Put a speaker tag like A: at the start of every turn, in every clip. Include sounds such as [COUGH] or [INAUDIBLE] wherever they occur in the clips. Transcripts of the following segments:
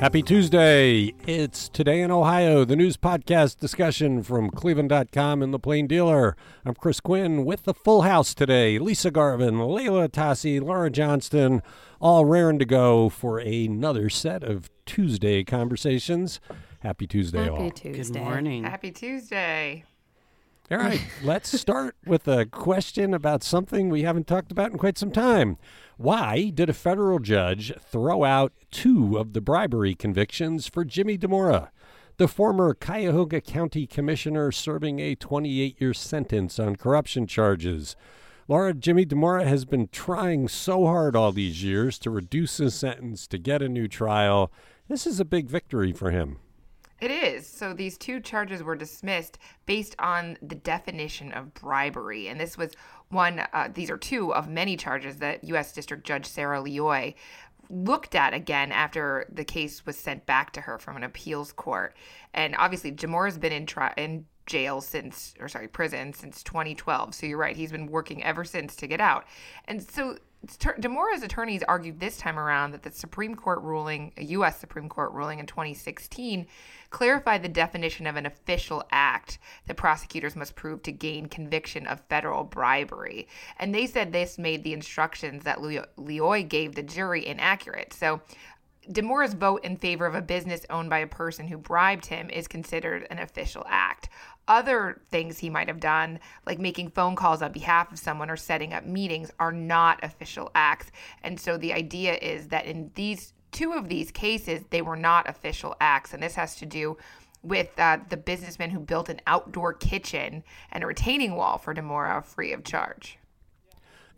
A: Happy Tuesday. It's Today in Ohio, the news podcast discussion from cleveland.com and the Plain Dealer. I'm Chris Quinn with the full house today. Lisa Garvin, Leila Atassi, Laura Johnston, all raring to go for another set of Tuesday conversations. Happy Tuesday,
B: Happy
A: all.
B: Tuesday.
C: Good morning.
B: Happy Tuesday.
A: All right, [LAUGHS] let's start with a question about something we haven't talked about in quite some time. Why did a federal judge throw out two of the bribery convictions for Jimmy Dimora, the former Cuyahoga County Commissioner serving a 28 year sentence on corruption charges? Laura, Jimmy Dimora has been trying so hard all these years to reduce his sentence, to get a new trial. This is a big victory for him.
B: It is. So these two charges were dismissed based on the definition of bribery. And this was one, uh, these are two of many charges that U.S. District Judge Sara Lioi looked at again after the case was sent back to her from an appeals court. And obviously, Dimora's been in, in jail since, or sorry, prison since 2012. So you're right, he's been working ever since to get out. And so Dimora's attorneys argued this time around that the Supreme Court ruling, a U.S. Supreme Court ruling in 2016, clarified the definition of an official act that prosecutors must prove to gain conviction of federal bribery. And they said this made the instructions that Lioi gave the jury inaccurate. So Dimora's vote in favor of a business owned by a person who bribed him is considered an official act. Other things he might have done, like making phone calls on behalf of someone or setting up meetings, are not official acts. And so the idea is that in these two of these cases, they were not official acts. And this has to do with uh, the businessman who built an outdoor kitchen and a retaining wall for Demora free of charge.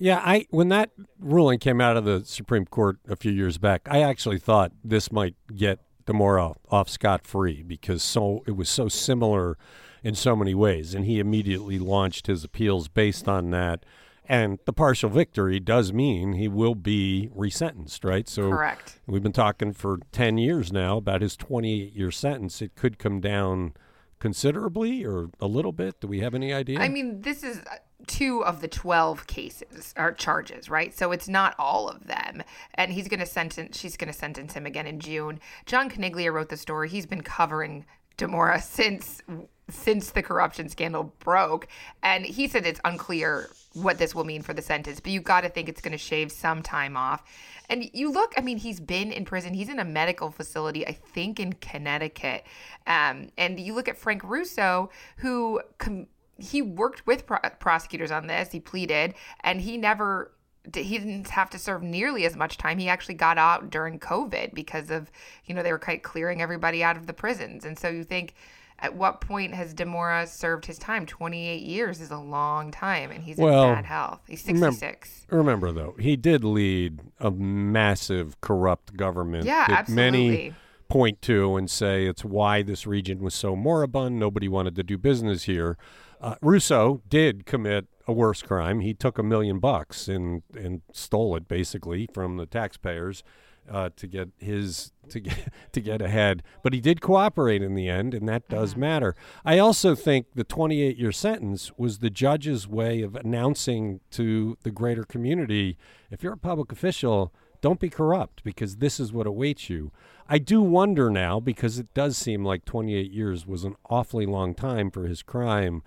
A: Yeah, I when that ruling came out of the Supreme Court a few years back, I actually thought this might get Dimora off scot free because so it was so similar in so many ways, and he immediately launched his appeals based on that. And the partial victory does mean he will be resentenced, right?
B: So correct.
A: We've been talking for ten years now about his twenty-eight year sentence. It could come down considerably or a little bit. Do we have any idea?
B: I mean, this is two of the 12 cases or charges, right? So it's not all of them. And he's going to sentence, she's going to sentence him again in June. John Caniglia wrote the story. He's been covering Dimora [LAUGHS] since since the corruption scandal broke. And he said it's unclear what this will mean for the sentence, but you got to think it's going to shave some time off. And you look, I mean, he's been in prison. He's in a medical facility, I think, in Connecticut. Um, and you look at Frank Russo, who com- he worked with pro- prosecutors on this. He pleaded, and he never he didn't have to serve nearly as much time. He actually got out during COVID because of, you know, they were kind of clearing everybody out of the prisons. And so you think, at what point has Dimora served his time? 28 years is a long time, and he's
A: well,
B: in bad health. He's 66.
A: Remember, remember, though, he did lead a massive corrupt government.
B: Yeah,
A: that
B: absolutely.
A: Many point to and say it's why this region was so moribund. Nobody wanted to do business here. Uh, Russo did commit a worse crime. He took a million bucks and and stole it basically from the taxpayers uh, to get his to get [LAUGHS] to get ahead. But he did cooperate in the end, and that does
B: mm-hmm.
A: matter. I also think the 28 year sentence was the judge's way of announcing to the greater community: if you're a public official, don't be corrupt because this is what awaits you. I do wonder now because it does seem like 28 years was an awfully long time for his crime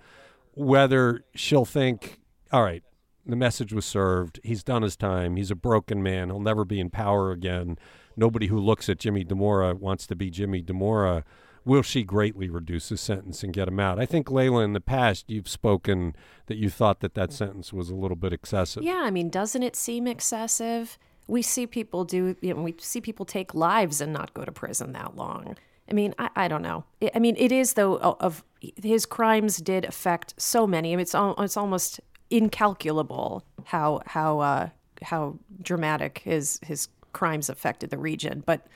A: whether she'll think, all right, the message was served. He's done his time. He's a broken man. He'll never be in power again. Nobody who looks at Jimmy Dimora wants to be Jimmy Dimora. Will she greatly reduce his sentence and get him out? I think, Leila, in the past, you've spoken that you thought that that sentence was a little bit excessive.
C: Yeah, I mean, doesn't it seem excessive? We see people do, you know, we see people take lives and not go to prison that long. I mean, I, I don't know. I mean, it is though of his crimes did affect so many. I mean, it's it's almost incalculable how how uh, how dramatic his his crimes affected the region. But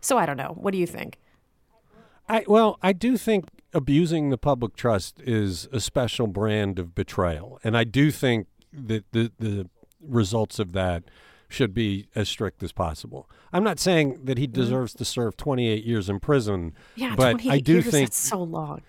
C: So I don't know. What do you think?
A: I well, I do think abusing the public trust is a special brand of betrayal, and I do think that the the results of that should be as strict as possible. I'm not saying that he
C: Mm-hmm.
A: deserves to serve 28 years in prison,
C: Yeah,
A: but
C: 28
A: I do
C: years,
A: think
C: that's so long.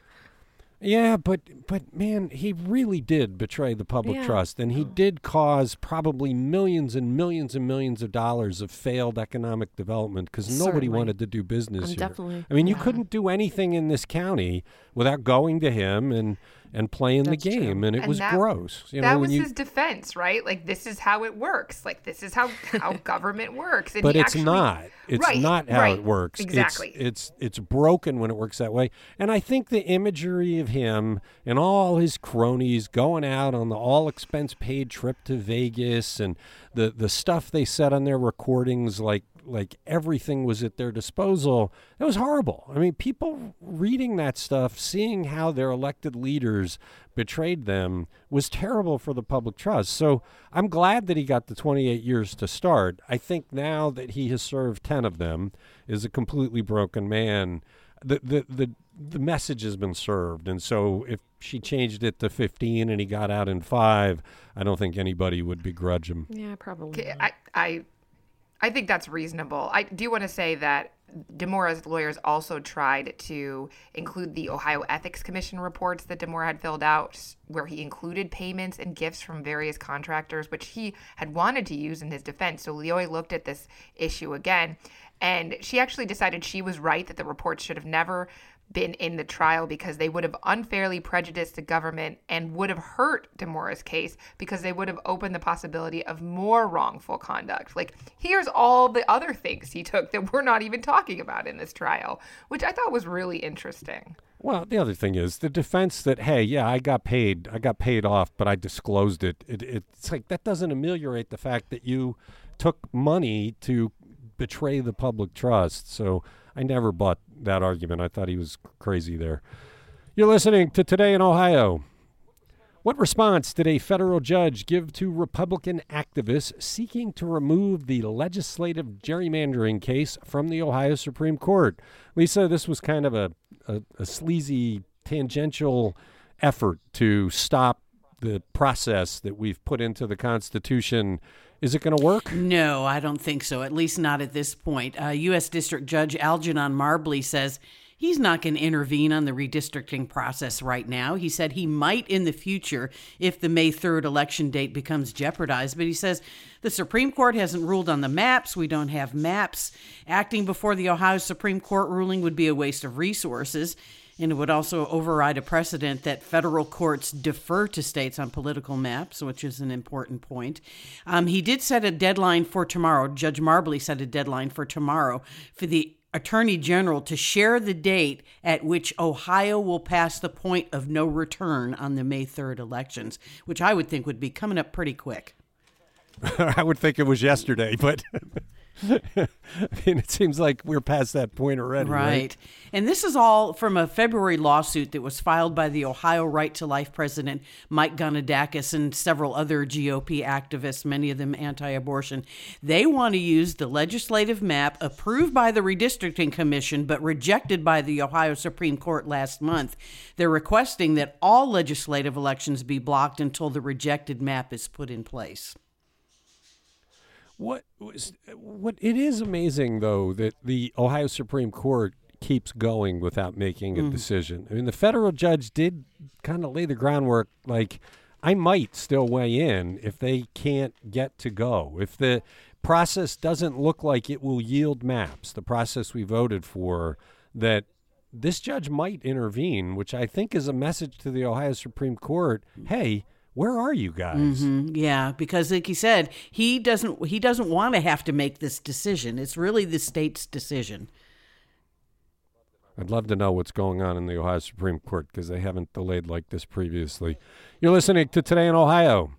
A: yeah, but but man, he really did betray the public
C: Yeah.
A: trust, and he did cause probably millions and millions and millions of dollars of failed economic development because nobody wanted to do business
C: I'm
A: here.
C: definitely-
A: I mean, you couldn't do anything in this county without going to him and and playing
C: That's
A: the
C: true.
A: game, and it
B: And
A: was
B: that-
A: gross. You
B: that
A: know,
B: was
A: when you,
B: his defense, right? Like this is how it works. Like this is how how [LAUGHS] government works. And
A: but it's
B: actually-
A: not. It's
B: Right,
A: not how
B: right,
A: it works. It's-
B: Exactly.
A: It's, it's broken when it works that way. And I think the imagery of him and all his cronies going out on the all expense paid trip to Vegas and the the stuff they said on their recordings like like everything was at their disposal. That was horrible. I mean, people reading that stuff, seeing how their elected leaders betrayed them was terrible for the public trust. So I'm glad that he got the 28 years to start. I think now that he has served 10 of them is a completely broken man. The the the the message has been served, and so if she changed it to 15 and he got out in five, I don't think anybody would begrudge him.
C: Yeah, probably. Not.
B: I, I, I think that's reasonable. I do want to say that Dimora's lawyers also tried to include the Ohio Ethics Commission reports that Demora had filled out, where he included payments and gifts from various contractors, which he had wanted to use in his defense. So Lioi looked at this issue again, and she actually decided she was right that the reports should have never been in the trial because they would have unfairly prejudiced the government and would have hurt Dimora's case because they would have opened the possibility of more wrongful conduct. Like, here's all the other things he took that we're not even talking about in this trial, which I thought was really interesting.
A: Well, the other thing is the defense that hey, yeah, I got paid, I got paid off, but I disclosed it. it it's like that doesn't ameliorate the fact that you took money to betray the public trust. So I never bought that argument. I thought he was crazy there. You're listening to Today in Ohio. What response did a federal judge give to Republican activists seeking to remove the legislative gerrymandering case from the Ohio Supreme Court? Lisa, this was kind of a, a, a sleazy, tangential effort to stop the process that we've put into the Constitution. Is it going to work?
D: No, I don't think so, at least not at this point. Uh, U.S. District Judge Algernon Marbley says he's not going to intervene on the redistricting process right now. He said he might in the future if the May 3rd election date becomes jeopardized, but he says the Supreme Court hasn't ruled on the maps. We don't have maps. Acting before the Ohio Supreme Court ruling would be a waste of resources. And it would also override a precedent that federal courts defer to states on political maps, which is an important point. Um, he did set a deadline for tomorrow. Judge Marbley set a deadline for tomorrow for the Attorney General to share the date at which Ohio will pass the point of no return on the May 3rd elections, which I would think would be coming up pretty quick. [LAUGHS]
A: I would think it was yesterday, but [LAUGHS] [LAUGHS] I mean, it seems like we're past that point already. Right.
D: Right. And this is all from a February lawsuit that was filed by the Ohio Right to Life president, Mike Gonidakis, and several other GOP activists, many of them anti abortion. They want to use the legislative map approved by the Redistricting Commission but rejected by the Ohio Supreme Court last month. They're requesting that all legislative elections be blocked until the rejected map is put in place.
A: What was what? It is amazing though that the Ohio Supreme Court keeps going without making a mm-hmm. decision. I mean, the federal judge did kind of lay the groundwork. Like, I might still weigh in if they can't get to go. If the process doesn't look like it will yield maps, the process we voted for, that this judge might intervene, which I think is a message to the Ohio Supreme Court. Mm-hmm. Hey, where are you guys?
D: Mm, Yeah, because like he said, he doesn't he doesn't want to have to make this decision. It's really the state's decision.
A: I'd love to know what's going on in the Ohio Supreme Court because they haven't delayed like this previously. You're listening to Today in Ohio.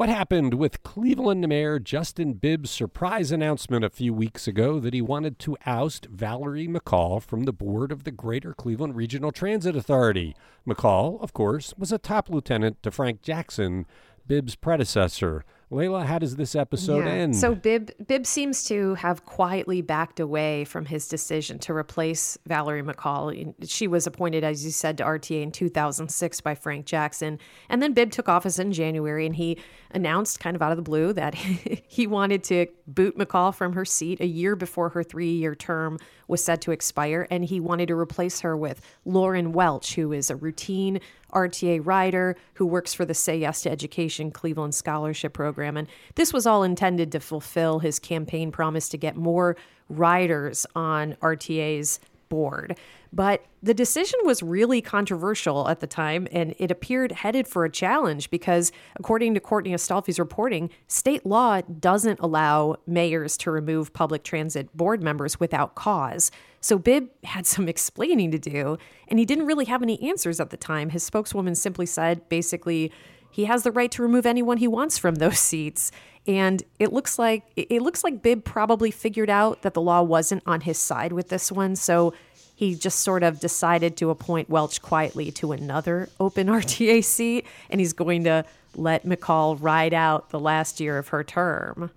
A: What happened with Cleveland Mayor Justin Bibb's surprise announcement a few weeks ago that he wanted to oust Valerie McCall from the board of the Greater Cleveland Regional Transit Authority? McCall, of course, was a top lieutenant to Frank Jackson, Bibb's predecessor. Leila, how does this episode
C: Yeah.
A: end?
C: So Bibb Bibb seems to have quietly backed away from his decision to replace Valerie McCall. She was appointed, as you said, to RTA in 2006 by Frank Jackson, and then Bibb took office in January, and he announced, kind of out of the blue, that [LAUGHS] he wanted to boot McCall from her seat a year before her three-year term was set to expire, and he wanted to replace her with Lauren Welch, who is a routine RTA rider who works for the Say Yes to Education Cleveland Scholarship Program. And this was all intended to fulfill his campaign promise to get more riders on RTA's board. But the decision was really controversial at the time, and it appeared headed for a challenge because, according to Courtney Astolfi's reporting, state law doesn't allow mayors to remove public transit board members without cause. So Bibb had some [LAUGHS] explaining to do, and he didn't really have any answers at the time. His spokeswoman simply said, basically, he has the right to remove anyone he wants from those [LAUGHS] seats. And it looks like it looks like Bibb probably figured out that the law wasn't on his side with this one, so he just sort of decided to appoint Welch quietly to another open [LAUGHS] RTA seat, and he's going to let McCall ride out the last year of her term.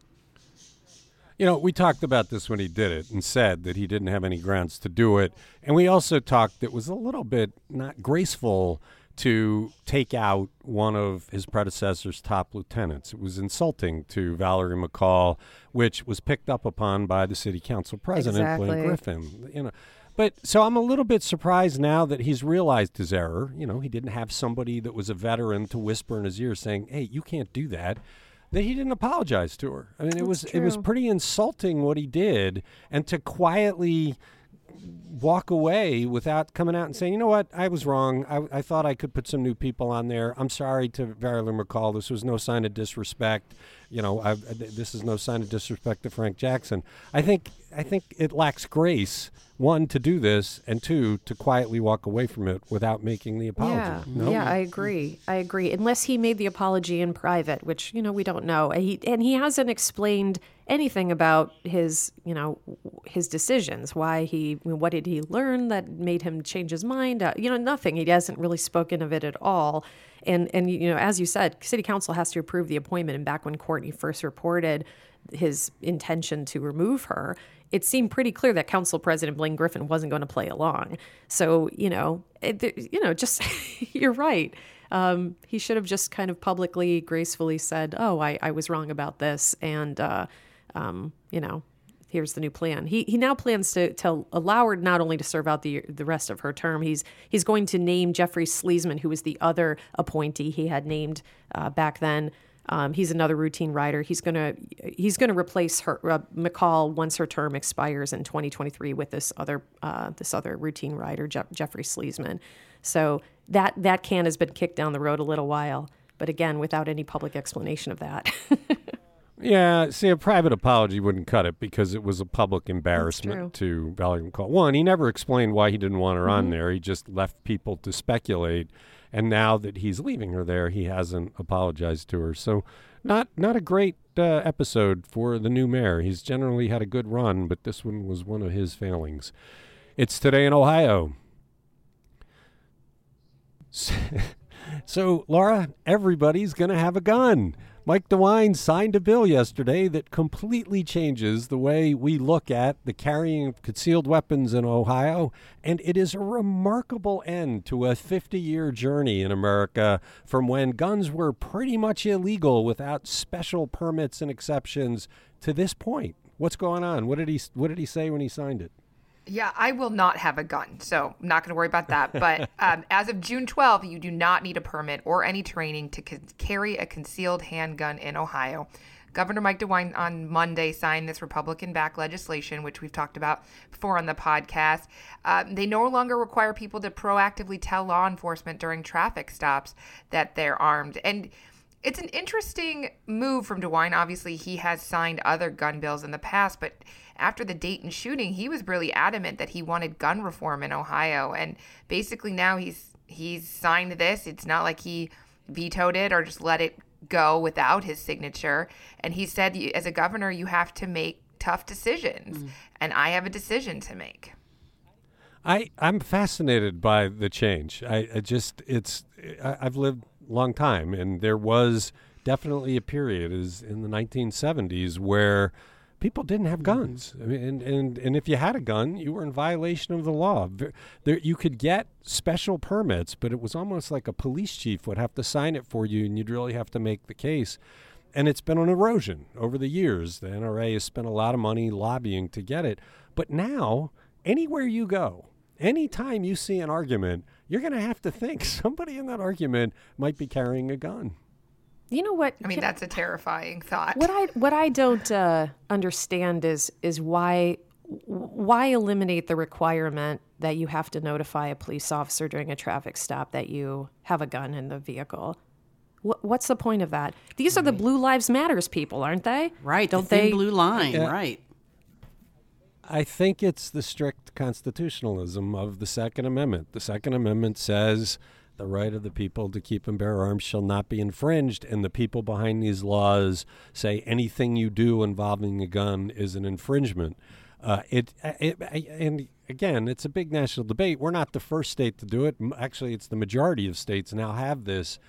A: You know, we talked about this when he did it and said that he didn't have any grounds to do it. And we also talked that was a little bit not graceful to take out one of his predecessor's top lieutenants. It was insulting to Valerie McCall, which was picked up upon by the city council president, Blaine Griffin. You know, but so I'm a little bit surprised now that he's realized his error. You know, he didn't have somebody that was a veteran to whisper in his ear saying, "Hey, you can't do that." That he didn't apologize to her. I mean, it was it was pretty insulting what he did, and to quietly walk away without coming out and saying, you know what, I was wrong. I, I thought I could put some new people on there. I'm sorry to Valerie McCall. This was no sign of disrespect. You know, I, this is no sign of disrespect to Frank Jackson. I think I think it lacks grace. One to do this, and two to quietly walk away from it without making the apology.
C: Yeah,
A: No?
C: yeah, I agree. I agree. Unless he made the apology in private, which you know we don't know. And he and he hasn't explained anything about his you know his decisions. Why he what did he learn that made him change his mind? Uh, you know, nothing. He hasn't really spoken of it at all. And and you know, as you said, city council has to approve the appointment. And back when Courtney first reported his intention to remove her, it seemed pretty clear that Council President Blaine Griffin wasn't going to play along. So you know, it, you know, just [LAUGHS] you're right. Um, he should have just kind of publicly, gracefully said, "Oh, I, I was wrong about this," and uh, um, you know, here's the new plan. He he now plans to allow her not only to serve out the the rest of her term. He's he's going to name Jeffrey Sleesman, who was the other appointee he had named uh, back then. Um, he's another routine rider. He's gonna he's gonna replace her uh, McCall once her term expires in 2023 with this other uh, this other routine rider, Jeff, Jeffrey Sleesman. So that that can has been kicked down the road a little while, but again, without any public explanation of that. [LAUGHS]
A: Yeah, see, a private apology wouldn't cut it because it was a public embarrassment to Valerie McCall. One, he never explained why he didn't want her
C: Mm-hmm.
A: on there. He just left people to speculate. And now that he's leaving her there, he hasn't apologized to her. So, not not a great uh, episode for the new mayor. He's generally had a good run, but this one was one of his failings. It's today in Ohio. [LAUGHS] So, Laura, everybody's going to have a gun. Mike DeWine signed a bill yesterday that completely changes the way we look at the carrying of concealed weapons in Ohio, and it is a remarkable end to a 50 year journey in America from when guns were pretty much illegal without special permits and exceptions to this point. What's going on? What did he What did he say when he signed it?
B: Yeah, I will not have a gun, so I'm not going to worry about that. But [LAUGHS] um, as of June 12th, you do not need a permit or any training to c- carry a concealed handgun in Ohio. Governor Mike DeWine on Monday signed this Republican backed legislation, which we've talked about before on the podcast. Um, they no longer require people to proactively tell law enforcement during traffic stops that they're armed. And it's an interesting move from DeWine. Obviously, he has signed other gun bills in the past, but after the Dayton shooting, he was really adamant that he wanted gun reform in Ohio. And basically now he's he's signed this. It's not like he vetoed it or just let it go without his signature. And he said, as a governor, you have to make tough decisions, mm. and I have a decision to make.
A: I I'm fascinated by the change. I, I just it's I, I've lived a long time, and there was definitely a period is in the 1970s where people didn't have mm-hmm. guns. I mean, and, and, and if you had a gun, you were in violation of the law. There, you could get special permits, but it was almost like a police chief would have to sign it for you, and you'd really have to make the case. And it's been an erosion over the years. The NRA has spent a lot of money lobbying to get it. But now, anywhere you go, anytime you see an argument, you're going to have to think [LAUGHS] somebody in that argument might be carrying a gun.
C: You know what?
B: I mean, that's a terrifying thought.
C: What I what I don't uh, understand is is why why eliminate the requirement that you have to notify a police officer during a traffic stop that you have a gun in the vehicle. What, what's the point of that? These are the Blue Lives Matters people, aren't they?
D: Right. Don't the they? Blue line. Yeah. Right.
A: I think it's the strict constitutionalism of the Second Amendment. The Second Amendment says the right of the people to keep and bear arms shall not be infringed, and the people behind these laws say anything you do involving a gun is an infringement. Uh, it, it, and again, it's a big national debate. We're not the first state to do it. Actually, it's the majority of states now have this,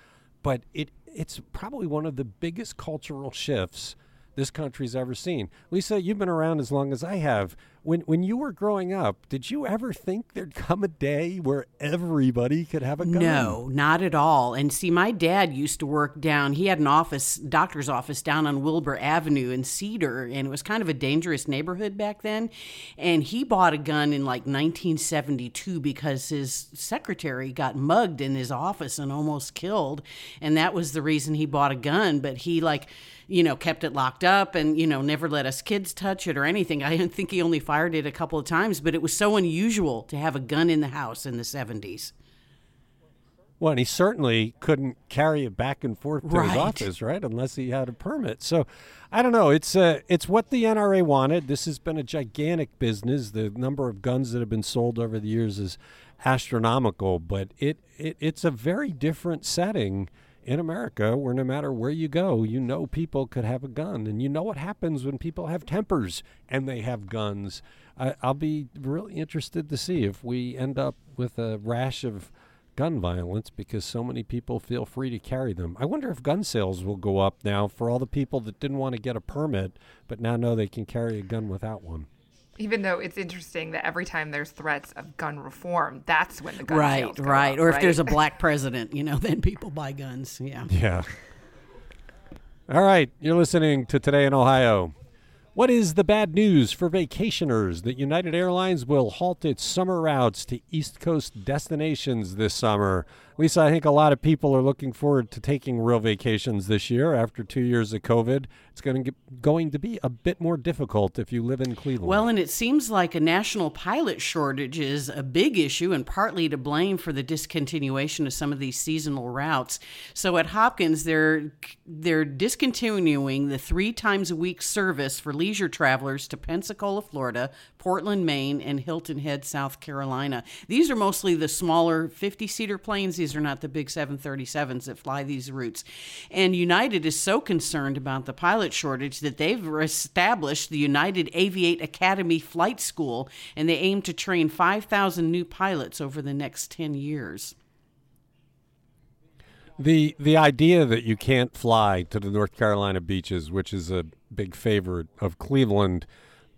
A: but it it's probably one of the biggest cultural shifts this country's ever seen. Lisa, you've been around as long as I have when when you were growing up, did you ever think there'd come a day where everybody could have a gun?
D: No, not at all. And see, my dad used to work down. He had an office, doctor's office, down on Wilbur Avenue in Cedar, and it was kind of a dangerous neighborhood back then. And he bought a gun in like 1972 because his secretary got mugged in his office and almost killed, and that was the reason he bought a gun. But he like you know, kept it locked up and, you know, never let us kids touch it or anything. I think he only fired it a couple of times, but it was so unusual to have a gun in the house in the 70s.
A: Well, and he certainly couldn't carry it back and forth to
D: right.
A: his office, right? Unless he had a permit. So, I don't know. It's uh, it's what the NRA wanted. This has been a gigantic business. The number of guns that have been sold over the years is astronomical, but it, it it's a very different setting in America where no matter where you go, you know people could have a gun. And you know what happens when people have tempers and they have guns. I, will be really interested to see if we end up with a rash of gun violence because so many people feel free to carry them. I wonder if gun sales will go up now for all the people that didn't want to get a permit but now know they can carry a gun without one.
B: Even though it's interesting that every time there's threats of gun reform, that's when the gun
D: right, right,
B: up,
D: or
B: right?
D: if there's a black [LAUGHS] president, you know, [LAUGHS] then people buy guns. Yeah,
A: yeah. All right, you're listening to Today in Ohio. What is the bad news for vacationers that United Airlines will halt its summer routes to East Coast destinations this summer? Lisa, I think a lot of people are looking forward to taking real vacations this year after two years of COVID. It's going to, get, going to be a bit more difficult if you live in Cleveland.
D: Well, and it seems like a national pilot shortage is a big issue and partly to blame for the discontinuation of some of these seasonal routes. So at Hopkins, they're they're discontinuing the three times a week service for leisure travelers to Pensacola, Florida, Portland, Maine, and Hilton Head, South Carolina. These are mostly the smaller 50 seater planes. These are not the big 737s that fly these routes. And United is so concerned about the pilot shortage that they've established the United Aviate Academy Flight School, and they aim to train 5,000 new pilots over the next 10 years.
A: The the idea that you can't fly to the North Carolina beaches, which is a big favorite of Cleveland,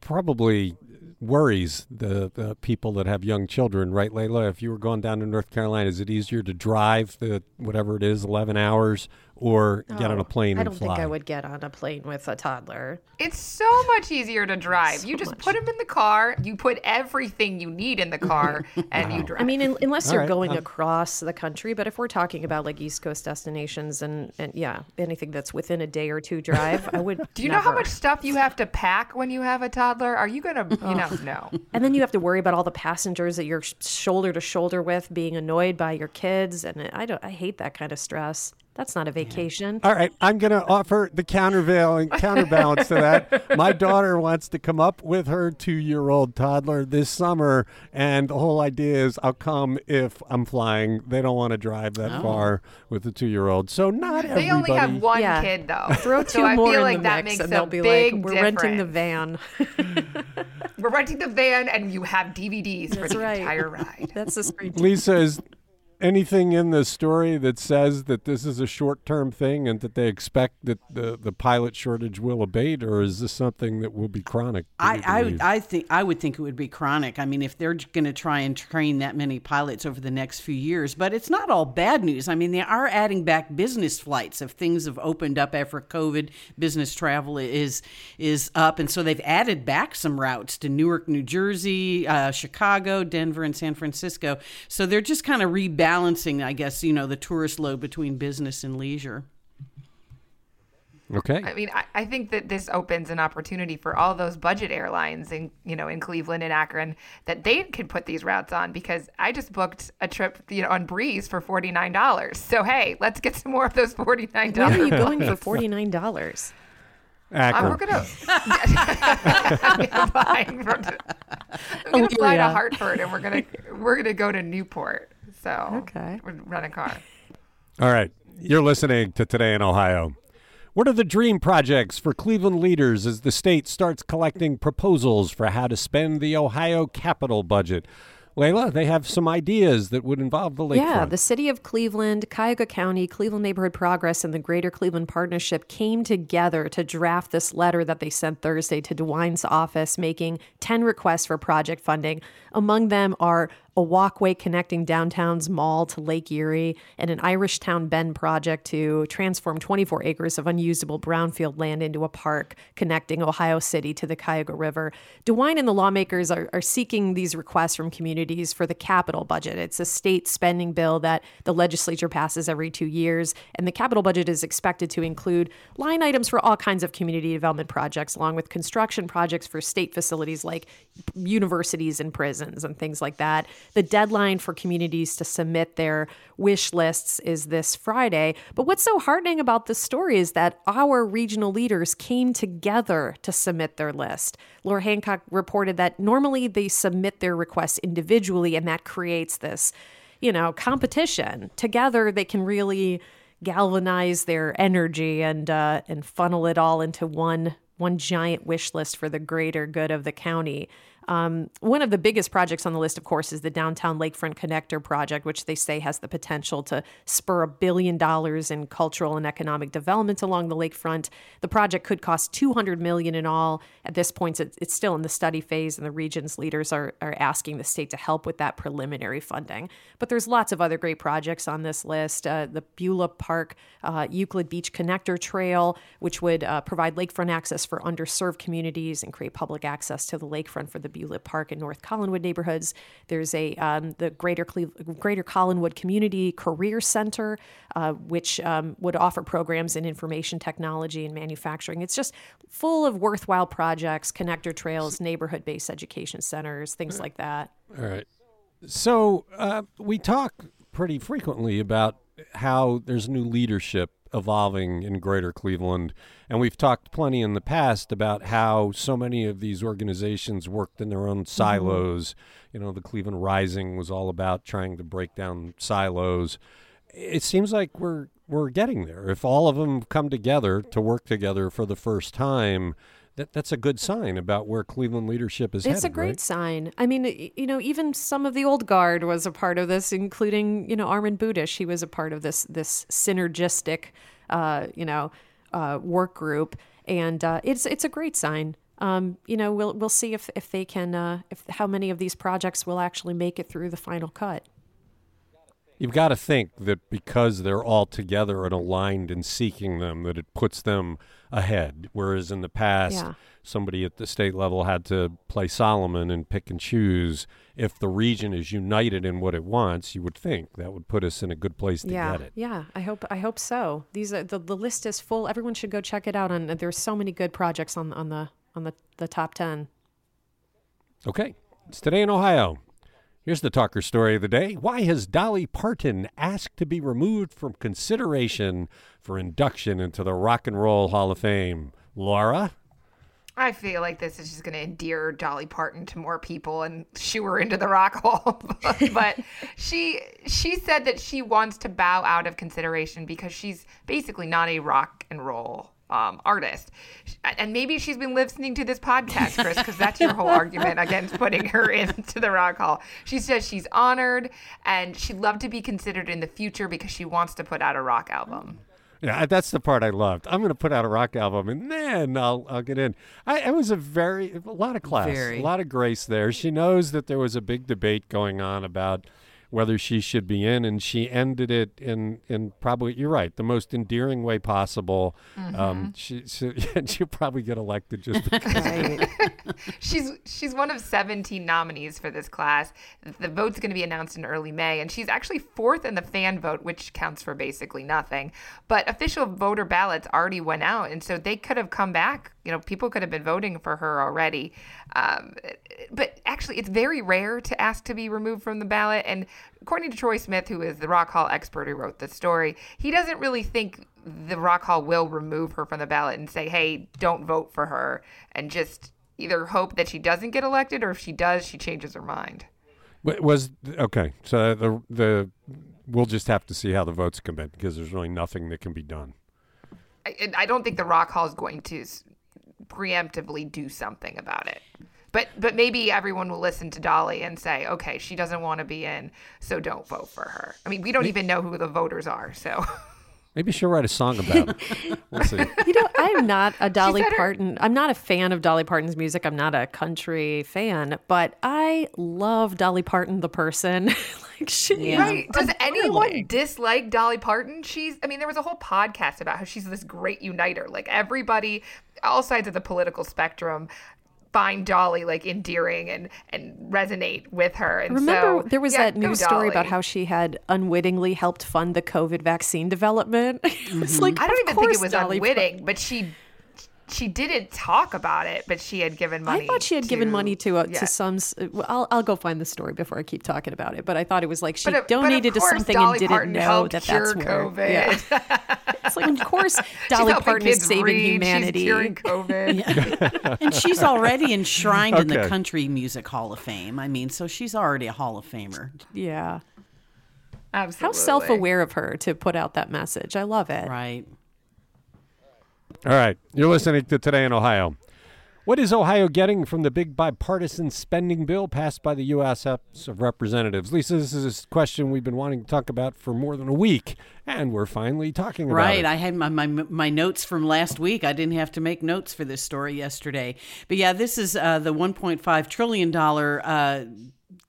A: probably worries the, the people that have young children, right, Leila? If you were going down to North Carolina, is it easier to drive the whatever it is, eleven hours, or get on a plane
C: I don't think I would get on a plane with a toddler.
B: It's so much easier to drive. So you just much. put them in the car. You put everything you need in the car, [LAUGHS] and wow. you drive.
C: I mean, in, unless All you're right. going um, across the country, but if we're talking about like East Coast destinations and and yeah, anything that's within a day or two drive, I would. [LAUGHS]
B: Do you
C: never.
B: know how much stuff you have to pack when you have a toddler? Are you gonna, you know, no? [LAUGHS]
C: And then you have to worry about all the passengers that you're shoulder to shoulder with being annoyed by your kids, and I don't. I hate that kind of stress. That's not a vacation.
A: All right, I'm going to offer the countervailing counterbalance to that. [LAUGHS] My daughter wants to come up with her two-year-old toddler this summer, and the whole idea is I'll come if I'm flying. They don't want to drive that oh. far with the two-year-old, so not
B: they
A: everybody.
B: only have one yeah. kid though.
C: Throw two
B: so
C: more
B: I feel
C: in
B: like
C: the
B: that
C: mix,
B: makes
C: and they'll be
B: like,
C: "We're
B: difference.
C: renting the van." [LAUGHS]
B: We're renting the van, and you have DVDs
C: That's
B: for the
C: right.
B: entire ride. [LAUGHS]
C: That's the screen.
A: Lisa is anything in the story that says that this is a short-term thing and that they expect that the, the pilot shortage will abate, or is this something that will be chronic?
D: I, I would I think I would think it would be chronic. I mean, if they're going to try and train that many pilots over the next few years, but it's not all bad news. I mean, they are adding back business flights if things have opened up after COVID. Business travel is is up, and so they've added back some routes to Newark, New Jersey, uh, Chicago, Denver, and San Francisco. So they're just kind of rebalancing balancing, I guess, you know, the tourist load between business and leisure.
A: Okay.
B: I mean, I, I, think that this opens an opportunity for all those budget airlines in you know in Cleveland and Akron that they could put these routes on because I just booked a trip you know on Breeze for forty nine dollars. So hey, let's get some more of those forty nine dollars.
C: Where are you [LAUGHS] going for forty nine dollars?
A: Akron.
B: We're gonna. I'm gonna [LAUGHS] fly oh, to Hartford and we're gonna we're gonna go to Newport. So
C: okay,
B: run a car. [LAUGHS]
A: All right, you're listening to Today in Ohio. What are the dream projects for Cleveland leaders as the state starts collecting proposals for how to spend the Ohio capital budget? Leila, they have some ideas that would involve the lakefront.
C: Yeah, the city of Cleveland, Cuyahoga County, Cleveland Neighborhood Progress, and the Greater Cleveland Partnership came together to draft this letter that they sent Thursday to DeWine's office, making 10 requests for project funding. Among them are a walkway connecting downtown's mall to Lake Erie, and an Irish Town Bend project to transform 24 acres of unusable brownfield land into a park connecting Ohio City to the Cuyahoga River. DeWine and the lawmakers are, are seeking these requests from communities for the capital budget. It's a state spending bill that the legislature passes every two years, and the capital budget is expected to include line items for all kinds of community development projects, along with construction projects for state facilities like universities and prisons and things like that. The deadline for communities to submit their wish lists is this Friday. But what's so heartening about this story is that our regional leaders came together to submit their list. Laura Hancock reported that normally they submit their requests individually, and that creates this, you know, competition. Together, they can really galvanize their energy and uh, and funnel it all into one one giant wish list for the greater good of the county. Um, one of the biggest projects on the list, of course, is the Downtown Lakefront Connector project, which they say has the potential to spur a billion dollars in cultural and economic development along the lakefront. The project could cost 200 million in all. At this point, it's still in the study phase, and the region's leaders are, are asking the state to help with that preliminary funding. But there's lots of other great projects on this list. Uh, the Beulah Park uh, Euclid Beach Connector Trail, which would uh, provide lakefront access for underserved communities and create public access to the lakefront for the Beulah Park and North Collinwood neighborhoods. There's a um, the Greater Cle- Greater Collinwood Community Career Center, uh, which um, would offer programs in information technology and manufacturing. It's just full of worthwhile projects, connector trails, neighborhood-based education centers, things like that.
A: All right. So uh, we talk pretty frequently about how there's new leadership evolving in greater Cleveland. And we've talked plenty in the past about how so many of these organizations worked in their own mm-hmm. silos. Mm-hmm. You know, the Cleveland Rising was all about trying to break down silos. It seems like we're we're getting there. If all of them come together to work together for the first time, that that's a good sign about where Cleveland leadership is. Headed.
C: It's
A: headed,
C: a great
A: right?
C: sign. I mean, you know, even some of the old guard was a part of this, including you know Armond Budish. He was a part of this this synergistic, uh, you know, uh, work group, and uh, it's it's a great sign. Um, you know, we'll we'll see if if they can uh, if how many of these projects will actually make it through the final cut.
A: You've got to think that because they're all together and aligned and seeking them, that it puts them ahead. Whereas in the past,
C: yeah.
A: somebody at the state level had to play Solomon and pick and choose. If the region is united in what it wants, you would think that would put us in a good place to
C: yeah,
A: get it.
C: Yeah, I hope I hope so. These are the, the list is full. Everyone should go check it out. And there's so many good projects on on the on the, the top ten.
A: Okay, it's today in Ohio. Here's the talker story of the day. Why has Dolly Parton asked to be removed from consideration for induction into the Rock and Roll Hall of Fame? Laura?
B: I feel like this is just going to endear Dolly Parton to more people and shoo her into the rock hall. [LAUGHS] but she she said that she wants to bow out of consideration because she's basically not a rock and roll um, artist. And maybe she's been listening to this podcast, Chris, because that's your whole argument against putting her [LAUGHS] into the Rock Hall. She says she's honored and she'd love to be considered in the future because she wants to put out a rock album.
A: Yeah, that's the part I loved. I'm going to put out a rock album, and then I'll I'll get in. I it was a very a lot of class,
D: Very.
A: a lot of grace there. She knows that there was a big debate going on about whether she should be in, and she ended it in in probably you're right the most endearing way possible. Um, she, [LAUGHS] she'll probably get elected just [LAUGHS] because.
B: She's she's one of 17 nominees for this class. The vote's going to be announced in early May, and she's actually fourth in the fan vote, which counts for basically nothing. But official voter ballots already went out, and so they could have come back. You know, people could have been voting for her already. Um, but actually, it's very rare to ask to be removed from the ballot. And according to Troy Smith, who is the Rock Hall expert who wrote the story, he doesn't really think the Rock Hall will remove her from the ballot and say, "Hey, don't vote for her," and just either hope that she doesn't get elected or if she does, she changes her mind.
A: Wa- Was okay. So the the we'll just have to see how the votes come in because there's really nothing that can be done.
B: I, I don't think the Rock Hall is going to preemptively do something about it. But but maybe everyone will listen to Dolly and say, okay, she doesn't want to be in, so don't vote for her. I mean, we don't even know who the voters are, so [LAUGHS]
A: Maybe she'll write a song about it. [LAUGHS] We'll see.
C: You know, I'm not a Dolly
B: said her-
C: Parton. I'm not a fan of Dolly Parton's music. I'm not a country fan, but I love Dolly Parton, the person. [LAUGHS] like she,
D: Yeah.
B: Right. Does anyone dislike Dolly Parton? She's, I mean, there was a whole podcast about how she's this great uniter. Like everybody, all sides of the political spectrum, find Dolly like endearing and and resonate with her. And
C: Remember,
B: so,
C: there was
B: yeah,
C: that news story about how she had unwittingly helped fund the COVID vaccine development. [LAUGHS] it's like, mm-hmm.
B: I don't even think it was
C: Dolly
B: unwitting, but she she didn't talk about it, but she had given money.
C: I thought she had given money to uh,
B: yeah.
C: to some. uh, well, I'll I'll go find the story before I keep talking about it. But I thought it was like she
B: But of- but
C: donated to something
B: Dolly
C: and didn't
B: Parton
C: know that
B: cure
C: that's where.
B: COVID.
C: Yeah. [LAUGHS] it's like of course [LAUGHS] Dolly Parton is saving
B: read,
C: humanity.
B: She's curing COVID. [LAUGHS]
D: and she's already enshrined in the Country Music Hall of Fame. I mean, so she's already a Hall of Famer.
C: Yeah.
B: Absolutely.
C: How self aware of her to put out that message. I love it.
D: Right.
A: All right, you're listening to Today in Ohio. What is Ohio getting from the big bipartisan spending bill passed by the U.S. House of Representatives? Lisa, this is a question we've been wanting to talk about for more than a week, and we're finally talking about
D: Right.
A: it. Right.
D: I had my, my my notes from last week. I didn't have to make notes for this story yesterday. But yeah, this is uh, the 1.5 trillion dollar. Uh,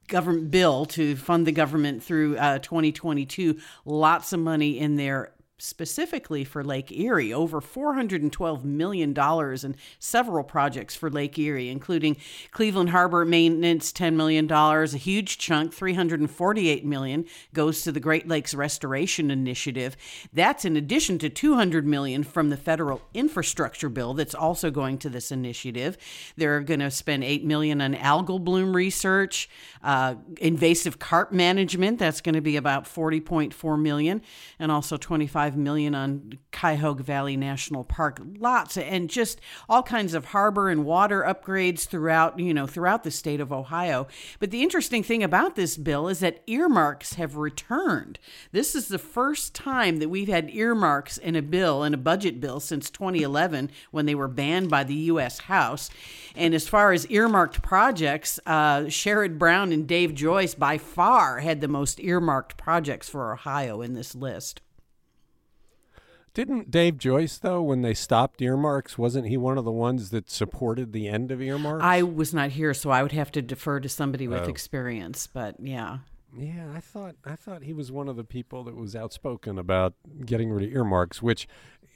D: Government bill to fund the government through uh, 2022. Lots of money in there specifically for Lake Erie, over $412 million in several projects for Lake Erie, including Cleveland Harbor maintenance, $10 million. A huge chunk, $348 million, goes to the Great Lakes Restoration Initiative. That's in addition to $200 million from the federal infrastructure bill that's also going to this initiative. They're going to spend $8 million on algal bloom research, uh, invasive carp management. That's going to be about $40.4 million, and also $25 million on Cuyahoga Valley National Park. Lots of, and just all kinds of harbor and water upgrades throughout, you know, throughout the state of Ohio. But the interesting thing about this bill is that earmarks have returned. This is the first time that we've had earmarks in a bill, in a budget bill, since 2011 when they were banned by the U.S. House. And as far as earmarked projects, uh, Sherrod Brown and Dave Joyce by far had the most earmarked projects for Ohio in this list.
A: Didn't Dave Joyce, though, when they stopped earmarks, wasn't he one of the ones that supported the end of earmarks?
D: I was not here, so I would have to defer to somebody with
A: Oh.
D: experience. But yeah,
A: Yeah, I thought I thought he was one of the people that was outspoken about getting rid of earmarks, which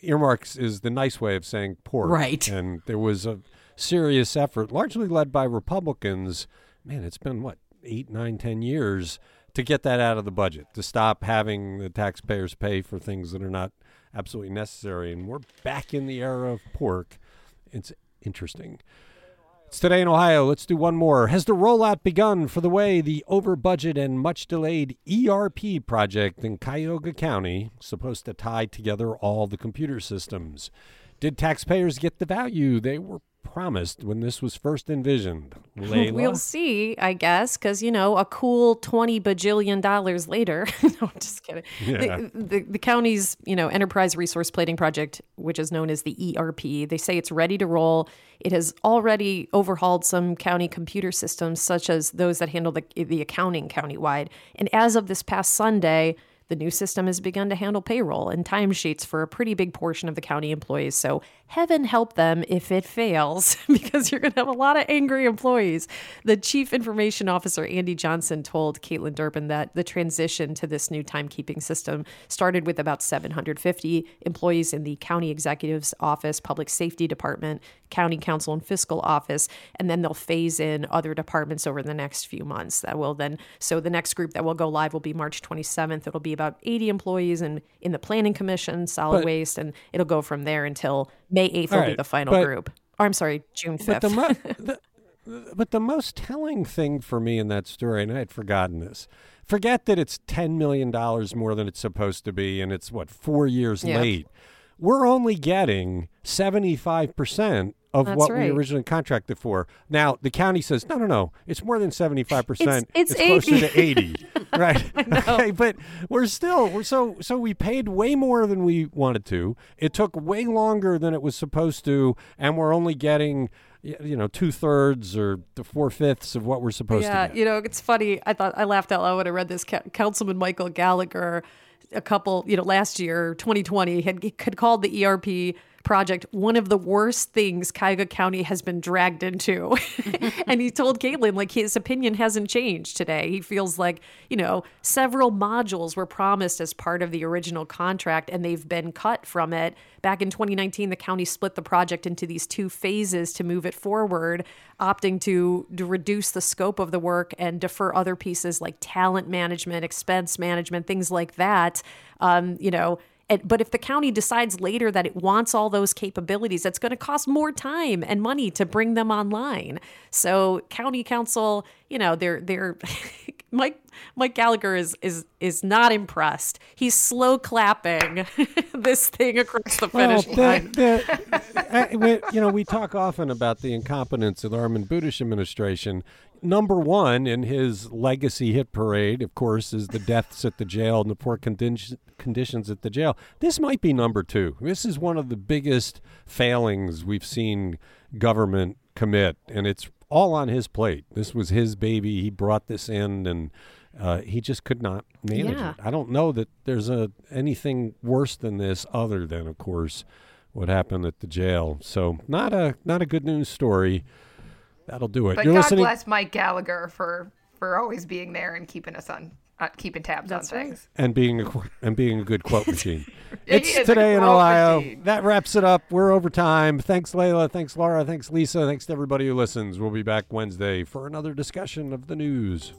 A: earmarks is the nice way of saying pork.
D: Right.
A: And there was a serious effort, largely led by Republicans. Man, it's been what eight, nine, ten years to get that out of the budget, to stop having the taxpayers pay for things that are not absolutely necessary. And we're back in the era of pork. It's interesting. It's today in Ohio. Let's do one more. Has the rollout begun for the way the over budget and much delayed ERP project in Cuyahoga County, supposed to tie together all the computer systems? Did taxpayers get the value they were promised when this was first envisioned? [LAUGHS] Leila?
C: We'll see, I guess, because you know, a cool twenty bajillion dollars later. [LAUGHS] no, I'm just kidding.
A: Yeah.
C: The, the, the county's you know enterprise resource Planning project, which is known as the ERP, they say it's ready to roll. It has already overhauled some county computer systems, such as those that handle the the accounting countywide. And as of this past Sunday. The new system has begun to handle payroll and timesheets for a pretty big portion of the county employees. So, heaven help them if it fails, [LAUGHS] because you're going to have a lot of angry employees. The chief information officer, Andy Johnson, told Kaitlin Durbin that the transition to this new timekeeping system started with about 750 employees in the county executive's office, public safety department, county council and fiscal office, and then they'll phase in other departments over the next few months. That will then, so the next group that will go live will be March 27th. It'll be about 80 employees in, in the planning commission, solid
A: But-
C: waste, and it'll go from there until May 8th
A: All
C: will be the final
A: but-
C: group. Or I'm sorry, June 5th.
A: But the, mo- [LAUGHS] the, but the most telling thing for me in that story, and I had forgotten this, forget that it's $10 million more than it's supposed to be, and it's what, four years
C: Yeah.
A: late. We're only getting 75% of
C: That's
A: what
C: right.
A: we originally contracted for. Now, the county says, no, no, no, it's more than 75%.
C: It's- it's
A: closer
C: 80.
A: to 80. [LAUGHS] right. [LAUGHS] Okay, but we're still, we're so, so we paid way more than we wanted to. It took way longer than it was supposed to, and we're only getting, you know, two thirds or the four fifths of what we're supposed
C: yeah,
A: to Yeah,
C: you know, it's funny. I thought I laughed out loud when I read this. Councilman Michael Gallagher, a couple, you know, last year, 2020, had, had called the ERP project one of the worst things Cuyahoga County has been dragged into. [LAUGHS] and he told Kaitlin, like, his opinion hasn't changed today. He feels like, you know, several modules were promised as part of the original contract and they've been cut from it. Back in 2019, the county split the project into these two phases to move it forward, opting to, to reduce the scope of the work and defer other pieces like talent management, expense management, things like that. Um, you know, but if the county decides later that it wants all those capabilities, it's going to cost more time and money to bring them online. So county council, you know, they're they're [LAUGHS] Mike Mike Gallagher is is is not impressed. He's slow clapping [LAUGHS] this thing across the
A: Well,
C: finish line.
A: the, uh, [LAUGHS] we, you know, we talk often about the incompetence of the Armond Budish administration. Number one in his legacy hit parade, of course, is the deaths at the jail and the poor condi- conditions at the jail. This might be number two. This is one of the biggest failings we've seen government commit, and it's all on his plate. This was his baby. He brought this in, and uh, he just could not manage
C: Yeah.
A: it. I don't know that there's a anything worse than this, other than, of course, what happened at the jail. So not a not a good news story. That'll do it.
B: But
A: You're
B: God
A: listening.
B: bless Mike Gallagher for for always being there and keeping us on uh, keeping tabs
C: That's
B: on
C: right.
B: things.
A: and being a and being a good quote machine. [LAUGHS] It's
B: he
A: today in Ohio.
B: machine.
A: That wraps it up. We're over time. Thanks, Leila. Thanks, Laura. Thanks, Lisa. Thanks to everybody who listens. We'll be back Wednesday for another discussion of the news.